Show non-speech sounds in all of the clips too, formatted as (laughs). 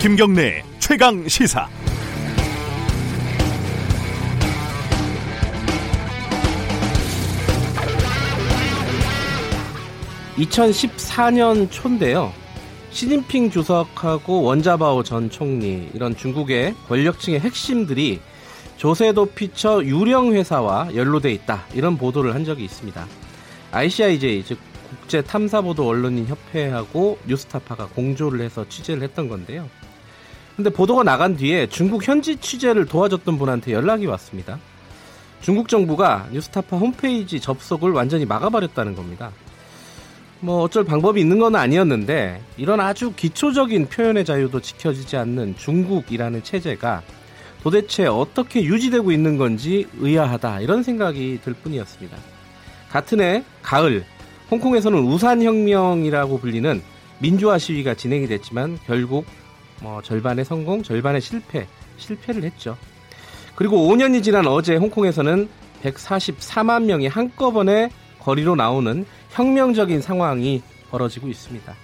김경래 최강 시사. (2014년) 초인데요 시진핑 주석하고 원자바오 전 총리 이런 중국의 권력층의 핵심들이 조세도 피처 유령 회사와 연루돼 있다 이런 보도를 한 적이 있습니다. ICIJ 즉 국제 탐사보도 언론인 협회하고 뉴스타파가 공조를 해서 취재를 했던 건데요. 근데 보도가 나간 뒤에 중국 현지 취재를 도와줬던 분한테 연락이 왔습니다. 중국 정부가 뉴스타파 홈페이지 접속을 완전히 막아버렸다는 겁니다. 뭐 어쩔 방법이 있는 건 아니었는데 이런 아주 기초적인 표현의 자유도 지켜지지 않는 중국이라는 체제가 도대체 어떻게 유지되고 있는 건지 의아하다 이런 생각이 들 뿐이었습니다. 같은 해 가을 홍콩에서는 우산혁명이라고 불리는 민주화 시위가 진행이 됐지만 결국 뭐 절반의 성공, 절반의 실패, 실패를 했죠. 그리고 5년이 지난 어제 홍콩에서는 144만 명이 한꺼번에 거리로 나오는 혁명적인 상황이 벌어지고 있습니다.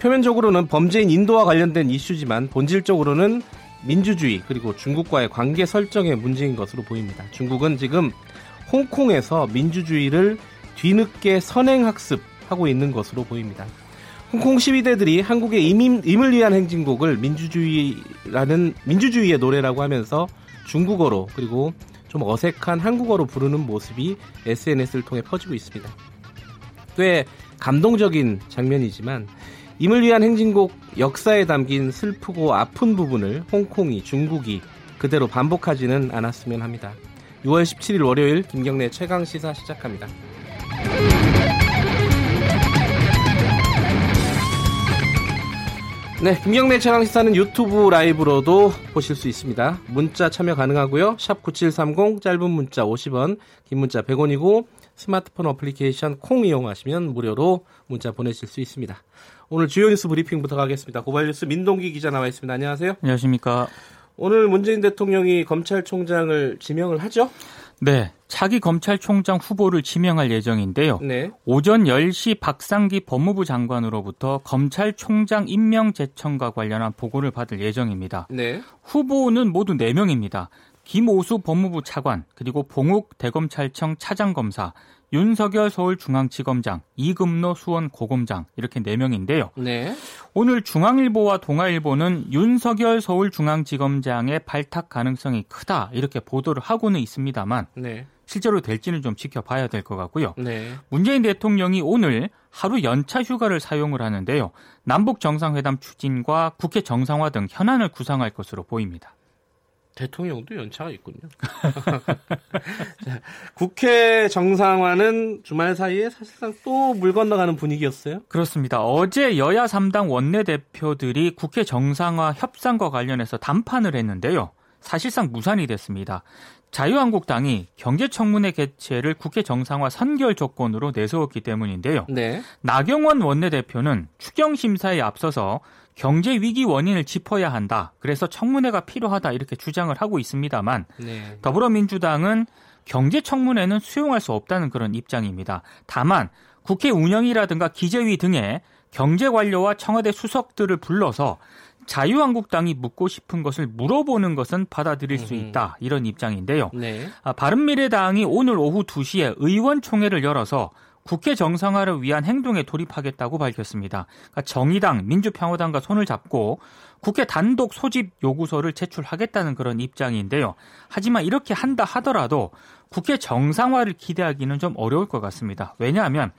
표면적으로는 범죄인 인도와 관련된 이슈지만 본질적으로는 민주주의 그리고 중국과의 관계 설정의 문제인 것으로 보입니다. 중국은 지금 홍콩에서 민주주의를 뒤늦게 선행학습하고 있는 것으로 보입니다. 홍콩 시위대들이 한국의 이민, 임을 위한 행진곡을 민주주의라는 민주주의의 노래라고 하면서 중국어로 그리고 좀 어색한 한국어로 부르는 모습이 SNS를 통해 퍼지고 있습니다. 꽤 감동적인 장면이지만 임을 위한 행진곡 역사에 담긴 슬프고 아픈 부분을 홍콩이 중국이 그대로 반복하지는 않았으면 합니다. 6월 17일 월요일 김경래 최강 시사 시작합니다. 네, 김경래 최강 시사는 유튜브 라이브로도 보실 수 있습니다. 문자 참여 가능하고요. 샵 9730 짧은 문자 50원, 긴 문자 100원이고 스마트폰 어플리케이션 콩 이용하시면 무료로 문자 보내실 수 있습니다. 오늘 주요 뉴스 브리핑부터 가겠습니다. 고발 뉴스 민동기 기자 나와 있습니다. 안녕하세요. 안녕하십니까. 오늘 문재인 대통령이 검찰총장을 지명을 하죠? 네. 차기 검찰총장 후보를 지명할 예정인데요. 네. 오전 10시 박상기 법무부 장관으로부터 검찰총장 임명 제청과 관련한 보고를 받을 예정입니다. 네. 후보는 모두 4명입니다. 김오수 법무부 차관, 그리고 봉욱 대검찰청 차장검사, 윤석열 서울중앙지검장, 이금노 수원 고검장 이렇게 4명인데요. 네. 오늘 중앙일보와 동아일보는 윤석열 서울중앙지검장의 발탁 가능성이 크다 이렇게 보도를 하고는 있습니다만 네. 실제로 될지는 좀 지켜봐야 될 것 같고요. 네. 문재인 대통령이 오늘 하루 연차 휴가를 사용을 하는데요. 남북 정상회담 추진과 국회 정상화 등 현안을 구상할 것으로 보입니다. 대통령도 연차가 있군요. (laughs) 자, 국회 정상화는 주말 사이에 사실상 또 물 건너가는 분위기였어요? 그렇습니다. 어제 여야 3당 원내대표들이 국회 정상화 협상과 관련해서 담판을 했는데요. 사실상 무산이 됐습니다. 자유한국당이 경제청문회 개최를 국회 정상화 선결 조건으로 내세웠기 때문인데요. 네. 나경원 원내대표는 추경 심사에 앞서서 경제 위기 원인을 짚어야 한다. 그래서 청문회가 필요하다 이렇게 주장을 하고 있습니다만 네. 더불어민주당은 경제 청문회는 수용할 수 없다는 그런 입장입니다. 다만 국회 운영이라든가 기재위 등의 경제 관료와 청와대 수석들을 불러서 자유한국당이 묻고 싶은 것을 물어보는 것은 받아들일 수 있다 이런 입장인데요. 네. 아, 바른미래당이 오늘 오후 2시에 의원총회를 열어서 국회 정상화를 위한 행동에 돌입하겠다고 밝혔습니다. 그러니까 정의당, 민주평화당과 손을 잡고 국회 단독 소집 요구서를 제출하겠다는 그런 입장인데요. 하지만 이렇게 한다 하더라도 국회 정상화를 기대하기는 좀 어려울 것 같습니다. 왜냐하면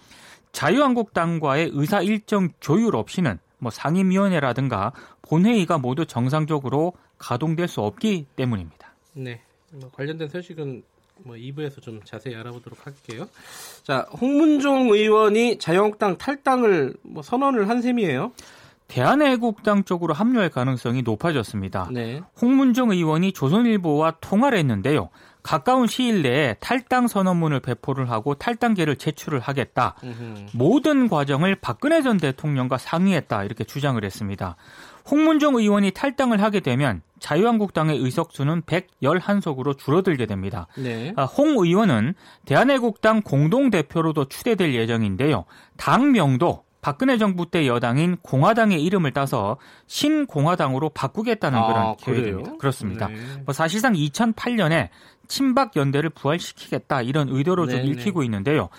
자유한국당과의 의사 일정 조율 없이는 뭐 상임위원회라든가 본회의가 모두 정상적으로 가동될 수 없기 때문입니다. 네. 뭐 관련된 소식은 뭐 2부에서 좀 자세히 알아보도록 할게요. 자, 홍문종 의원이 자유한국당 탈당을 뭐 선언을 한 셈이에요. 대한애국당 쪽으로 합류할 가능성이 높아졌습니다. 네. 홍문종 의원이 조선일보와 통화를 했는데요. 가까운 시일 내에 탈당 선언문을 배포를 하고 탈당계를 제출을 하겠다. 으흠. 모든 과정을 박근혜 전 대통령과 상의했다. 이렇게 주장을 했습니다. 홍문종 의원이 탈당을 하게 되면 자유한국당의 의석수는 111석으로 줄어들게 됩니다. 네. 아, 홍 의원은 대한애국당 공동대표로도 추대될 예정인데요. 당명도 박근혜 정부 때 여당인 공화당의 이름을 따서 신공화당으로 바꾸겠다는 아, 그런 그래요? 계획입니다. 그렇습니다. 네. 뭐 사실상 2008년에 친박 연대를 부활시키겠다 이런 의도로 좀 네네. 읽히고 있는데요.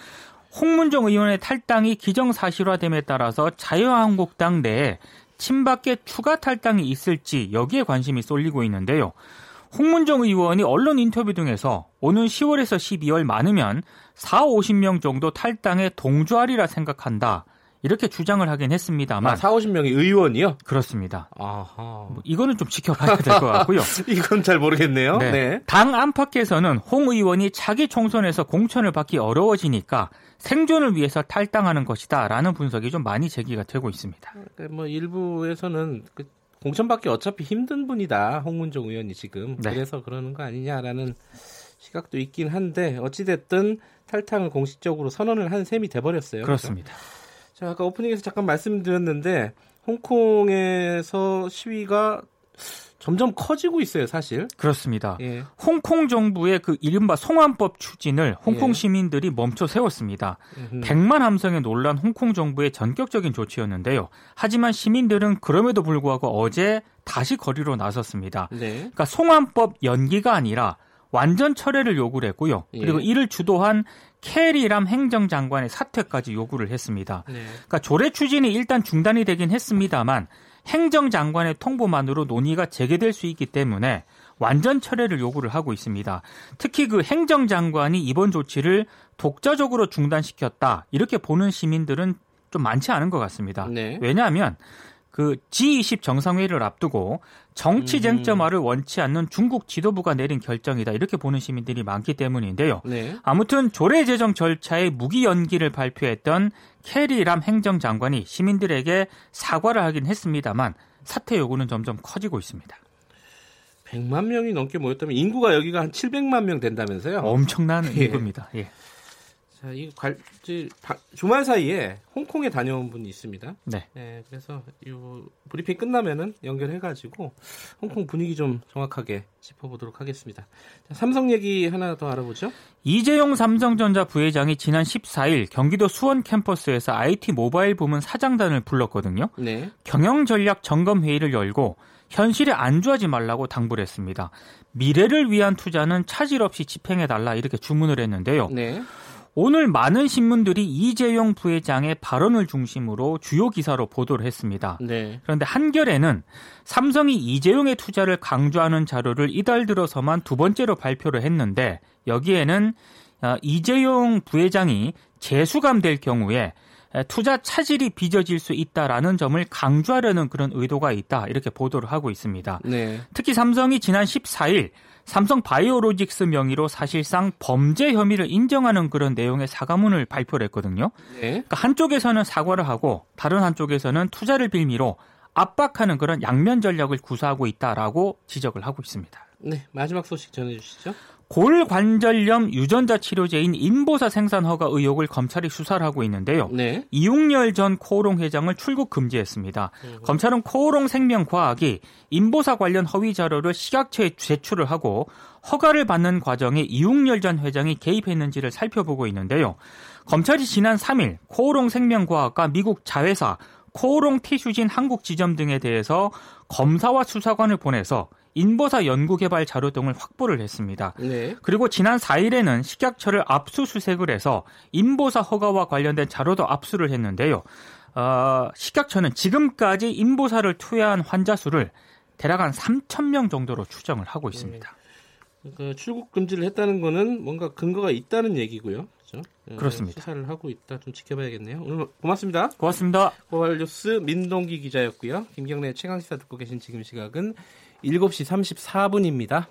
홍문종 의원의 탈당이 기정사실화됨에 따라서 자유한국당 내에 친박계 추가 탈당이 있을지 여기에 관심이 쏠리고 있는데요. 홍문종 의원이 언론 인터뷰 등에서 오는 10월에서 12월 많으면 4, 50명 정도 탈당에 동조하리라 생각한다. 이렇게 주장을 하긴 했습니다만 아, 4, 50명의 의원이요? 그렇습니다. 아하. 뭐 이거는 좀 지켜봐야 될 것 같고요. (laughs) 이건 잘 모르겠네요. 네. 네. 당 안팎에서는 홍 의원이 차기 총선에서 공천을 받기 어려워지니까 생존을 위해서 탈당하는 것이다라는 분석이 좀 많이 제기가 되고 있습니다. 그뭐 일부에서는 그 공천받기 어차피 힘든 분이다. 홍문종 의원이 지금. 네. 그래서 그러는 거 아니냐라는 시각도 있긴 한데 어찌 됐든 탈당을 공식적으로 선언을 한 셈이 돼 버렸어요. 그렇습니다. 자, 아까 오프닝에서 잠깐 말씀드렸는데 홍콩에서 시위가 점점 커지고 있어요, 사실. 그렇습니다. 예. 홍콩 정부의 그 이른바 송환법 추진을 홍콩 예. 시민들이 멈춰 세웠습니다. 음흠. 100만 함성에 놀란 홍콩 정부의 전격적인 조치였는데요. 하지만 시민들은 그럼에도 불구하고 어제 다시 거리로 나섰습니다. 네. 그러니까 송환법 연기가 아니라 완전 철회를 요구를 했고요. 예. 그리고 이를 주도한 캐리람 행정장관의 사퇴까지 요구를 했습니다. 네. 그러니까 조례 추진이 일단 중단이 되긴 했습니다만 행정장관의 통보만으로 논의가 재개될 수 있기 때문에 완전 철회를 요구를 하고 있습니다. 특히 그 행정장관이 이번 조치를 독자적으로 중단시켰다 이렇게 보는 시민들은 좀 많지 않은 것 같습니다. 네. 왜냐하면 그 G20 정상회의를 앞두고 정치 쟁점화를 원치 않는 중국 지도부가 내린 결정이다 이렇게 보는 시민들이 많기 때문인데요. 네. 아무튼 조례 제정 절차의 무기 연기를 발표했던 캐리람 행정장관이 시민들에게 사과를 하긴 했습니다만 사퇴 요구는 점점 커지고 있습니다. 100만 명이 넘게 모였다면 인구가 여기가 한 700만 명 된다면서요? 엄청난 (laughs) 예. 인구입니다. 예. 자, 이 관, 주말 사이에 홍콩에 다녀온 분이 있습니다. 네. 네, 그래서 이 브리핑 끝나면은 연결해가지고 홍콩 분위기 좀 정확하게 짚어보도록 하겠습니다. 자, 삼성 얘기 하나 더 알아보죠. 이재용 삼성전자 부회장이 지난 14일 경기도 수원 캠퍼스에서 IT 모바일 부문 사장단을 불렀거든요. 네, 경영 전략 점검 회의를 열고 현실에 안주하지 말라고 당부를 했습니다. 미래를 위한 투자는 차질 없이 집행해 달라 이렇게 주문을 했는데요. 네, 오늘 많은 신문들이 이재용 부회장의 발언을 중심으로 주요 기사로 보도를 했습니다. 네, 그런데 한겨레는 삼성이 이재용의 투자를 강조하는 자료를 이달 들어서만 두 번째로 발표를 했는데 여기에는 어, 이재용 부회장이 재수감될 경우에 에, 투자 차질이 빚어질 수 있다라는 점을 강조하려는 그런 의도가 있다 이렇게 보도를 하고 있습니다. 네, 특히 삼성이 지난 14일 삼성 바이오로직스 명의로 사실상 범죄 혐의를 인정하는 그런 내용의 사과문을 발표를 했거든요. 네. 그러니까 한쪽에서는 사과를 하고 다른 한쪽에서는 투자를 빌미로 압박하는 그런 양면 전략을 구사하고 있다라고 지적을 하고 있습니다. 네, 마지막 소식 전해주시죠. 골관절염 유전자 치료제인 인보사 생산 허가 의혹을 검찰이 수사를 하고 있는데요. 네, 이웅열 전 코오롱 회장을 출국 금지했습니다. 검찰은 코오롱 생명과학이 인보사 관련 허위 자료를 식약처에 제출을 하고 허가를 받는 과정에 이웅열 전 회장이 개입했는지를 살펴보고 있는데요. 검찰이 지난 3일 코오롱 생명과학과 미국 자회사 코오롱 티슈진 한국 지점 등에 대해서 검사와 수사관을 보내서 인보사 연구개발 자료 등을 확보를 했습니다. 네, 그리고 지난 4일에는 식약처를 압수수색을 해서 인보사 허가와 관련된 자료도 압수를 했는데요. 어, 식약처는 지금까지 인보사를 투여한 환자 수를 대략 한 3천 명 정도로 추정을 하고 있습니다. 그 출국 금지를 했다는 거는 뭔가 근거가 있다는 얘기고요. 네, 그렇습니다. 수사를 하고 있다. 좀 지켜봐야겠네요. 오늘 고맙습니다. 고맙습니다. 고발뉴스 민동기 기자였고요. 김경래 최강 시사 듣고 계신 지금 시각은 7시 34분입니다.